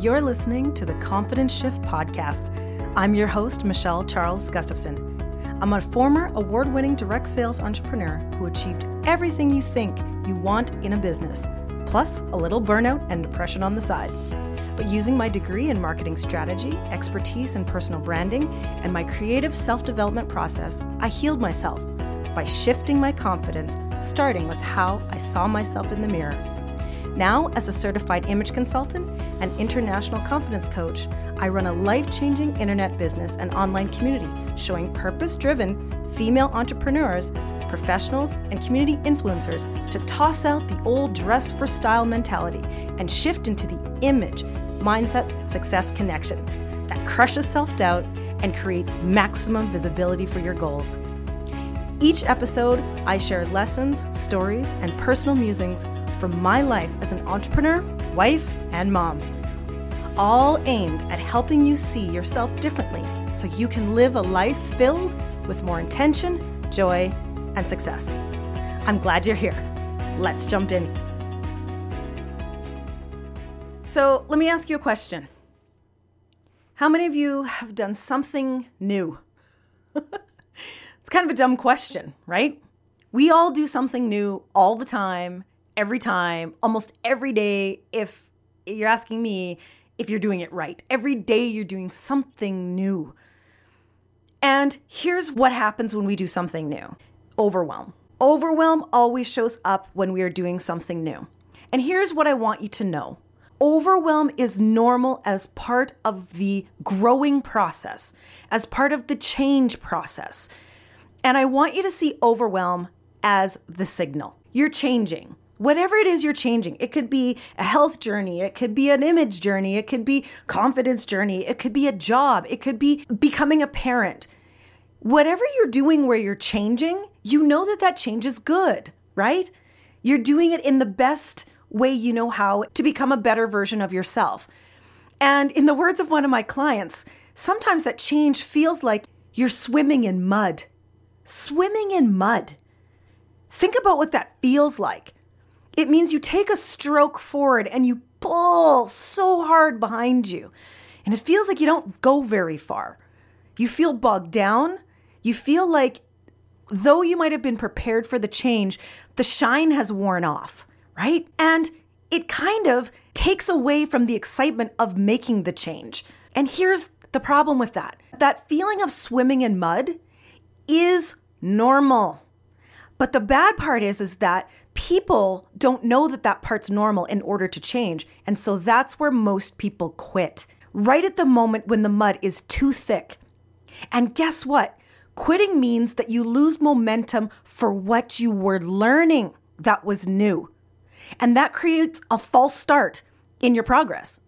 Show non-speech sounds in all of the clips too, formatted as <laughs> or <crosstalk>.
You're listening to the Confidence Shift podcast. I'm your host, Michelle Charles Gustafson. I'm a former award winning direct sales entrepreneur who achieved everything you think you want in a business, plus a little burnout and depression on the side. But using my degree in marketing strategy, expertise in personal branding, and my creative self development process, I healed myself by shifting my confidence, starting with how I saw myself in the mirror. Now, as a certified image consultant and international confidence coach, I run a life changing internet business and online community showing purpose driven female entrepreneurs, professionals, and community influencers to toss out the old dress for style mentality and shift into the image, mindset, success connection that crushes self doubt and creates maximum visibility for your goals. Each episode, I share lessons, stories, and personal musings from my life as an entrepreneur, wife, and mom, all aimed at helping you see yourself differently so you can live a life filled with more intention, joy, and success. I'm glad you're here. Let's jump in. So, let me ask you a question. How many of you have done something new? <laughs> it's kind of a dumb question, right? We all do something new all the time, every time, almost every day. If you're asking me if you're doing it right, every day you're doing something new. And here's what happens when we do something new overwhelm. Overwhelm always shows up when we are doing something new. And here's what I want you to know overwhelm is normal as part of the growing process, as part of the change process. And I want you to see overwhelm as the signal. You're changing whatever it is you're changing it could be a health journey it could be an image journey it could be confidence journey it could be a job it could be becoming a parent. Whatever you're doing where you're changing you know that that change is good right? You're doing it in the best way you know how to become a better version of yourself. And in the words of one of my clients sometimes that change feels like you're swimming in mud. Swimming in mud. Think about what that feels like it means you take a stroke forward and you pull so hard behind you. And it feels like you don't go very far. You feel bogged down. You feel like, though you might have been prepared for the change, the shine has worn off, right? And it kind of takes away from the excitement of making the change. And here's the problem with that that feeling of swimming in mud is normal. But the bad part is, is that people don't know that that part's normal in order to change. And so that's where most people quit, right at the moment when the mud is too thick. And guess what? Quitting means that you lose momentum for what you were learning that was new. And that creates a false start in your progress.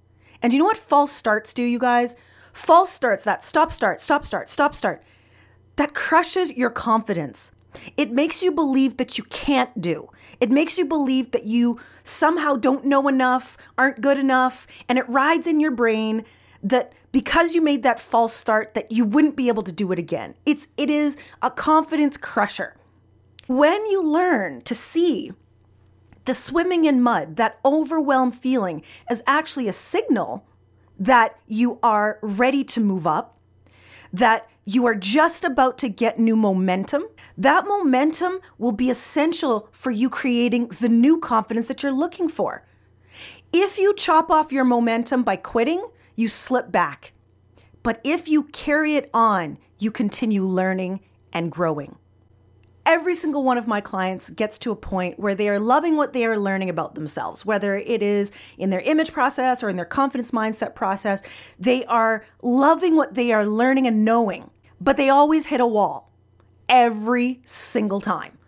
And you know what false starts do, you guys? False starts, that stop start, stop start, stop start, that crushes your confidence. It makes you believe that you can't do. It makes you believe that you somehow don't know enough, aren't good enough, and it rides in your brain that because you made that false start that you wouldn't be able to do it again. It's it is a confidence crusher. When you learn to see the swimming in mud, that overwhelmed feeling as actually a signal that you are ready to move up, that you are just about to get new momentum. That momentum will be essential for you creating the new confidence that you're looking for. If you chop off your momentum by quitting, you slip back. But if you carry it on, you continue learning and growing every single one of my clients gets to a point where they are loving what they are learning about themselves, whether it is in their image process or in their confidence mindset process. They are loving what they are learning and knowing, but they always hit a wall every single time.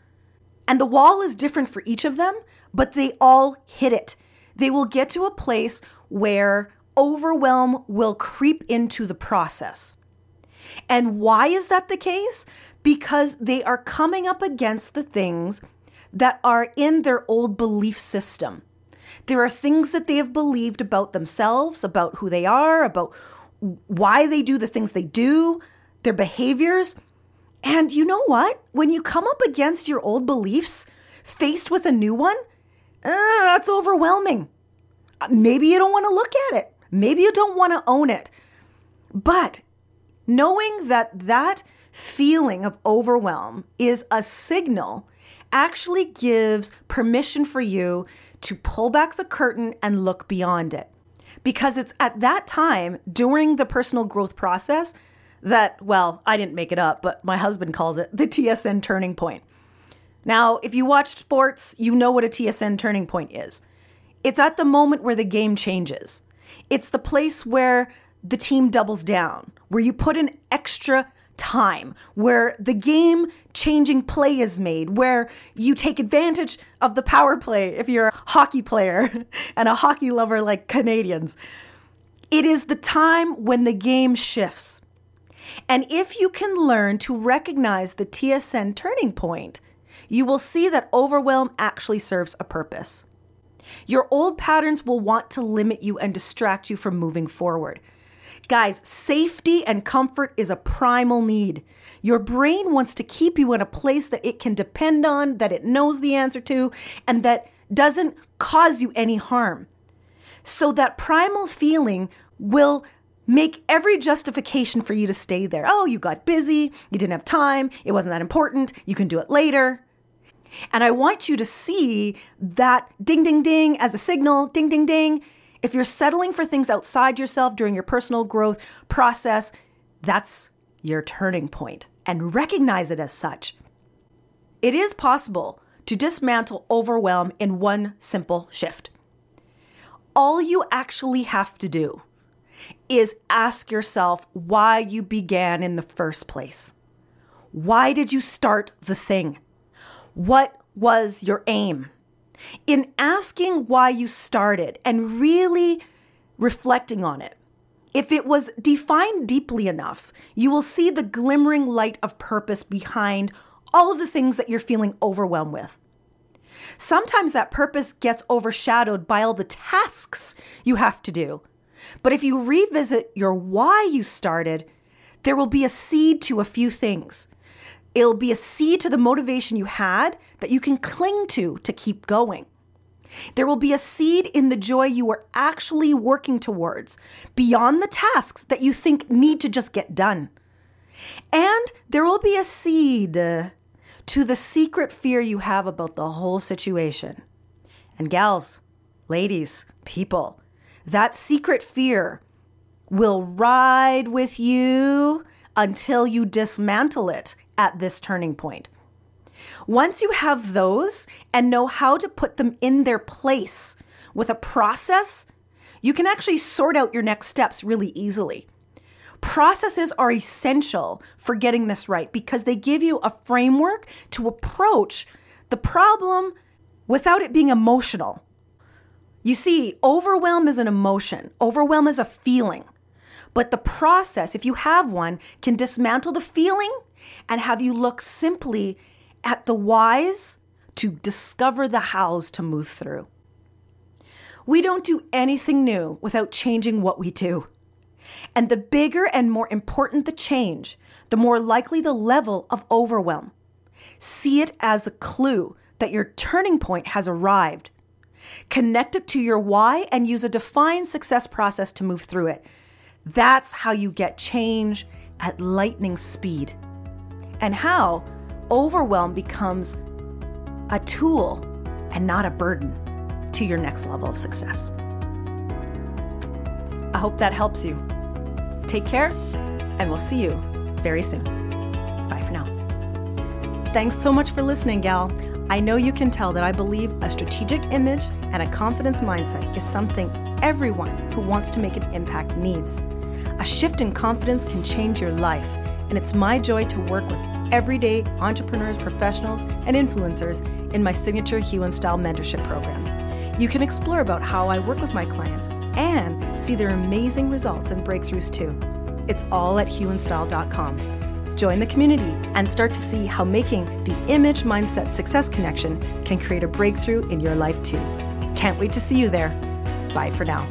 And the wall is different for each of them, but they all hit it. They will get to a place where overwhelm will creep into the process. And why is that the case? because they are coming up against the things that are in their old belief system. There are things that they have believed about themselves, about who they are, about why they do the things they do, their behaviors. And you know what? When you come up against your old beliefs, faced with a new one, uh, that's overwhelming. Maybe you don't want to look at it. Maybe you don't want to own it. But knowing that that feeling of overwhelm is a signal actually gives permission for you to pull back the curtain and look beyond it. Because it's at that time during the personal growth process that, well, I didn't make it up, but my husband calls it the TSN turning point. Now, if you watch sports, you know what a TSN turning point is. It's at the moment where the game changes. It's the place where the team doubles down, where you put in extra time, where the game changing play is made, where you take advantage of the power play if you're a hockey player <laughs> and a hockey lover like Canadians. It is the time when the game shifts. And if you can learn to recognize the TSN turning point, you will see that overwhelm actually serves a purpose. Your old patterns will want to limit you and distract you from moving forward. Guys, safety and comfort is a primal need. Your brain wants to keep you in a place that it can depend on, that it knows the answer to, and that doesn't cause you any harm. So that primal feeling will make every justification for you to stay there. Oh, you got busy, you didn't have time, it wasn't that important, you can do it later. And I want you to see that ding, ding, ding as a signal, ding, ding, ding. If you're settling for things outside yourself during your personal growth process, that's your turning point and recognize it as such. It is possible to dismantle overwhelm in one simple shift. All you actually have to do is ask yourself why you began in the first place. Why did you start the thing? What was your aim? In asking why you started and really reflecting on it, if it was defined deeply enough, you will see the glimmering light of purpose behind all of the things that you're feeling overwhelmed with. Sometimes that purpose gets overshadowed by all the tasks you have to do. But if you revisit your why you started, there will be a seed to a few things. It'll be a seed to the motivation you had that you can cling to to keep going. There will be a seed in the joy you are actually working towards beyond the tasks that you think need to just get done. And there will be a seed to the secret fear you have about the whole situation. And gals, ladies, people, that secret fear will ride with you until you dismantle it at this turning point. Once you have those and know how to put them in their place with a process, you can actually sort out your next steps really easily. Processes are essential for getting this right because they give you a framework to approach the problem without it being emotional. You see, overwhelm is an emotion, overwhelm is a feeling. But the process, if you have one, can dismantle the feeling and have you look simply at the whys to discover the hows to move through. We don't do anything new without changing what we do. And the bigger and more important the change, the more likely the level of overwhelm. See it as a clue that your turning point has arrived. Connect it to your why and use a defined success process to move through it. That's how you get change at lightning speed and how overwhelm becomes a tool and not a burden to your next level of success. I hope that helps you. Take care, and we'll see you very soon. Bye for now. Thanks so much for listening, gal. I know you can tell that I believe a strategic image and a confidence mindset is something everyone who wants to make an impact needs. A shift in confidence can change your life, and it's my joy to work with everyday entrepreneurs, professionals, and influencers in my signature Hue and Style mentorship program. You can explore about how I work with my clients and see their amazing results and breakthroughs too. It's all at hueandstyle.com. Join the community and start to see how making the image mindset success connection can create a breakthrough in your life too. Can't wait to see you there. Bye for now.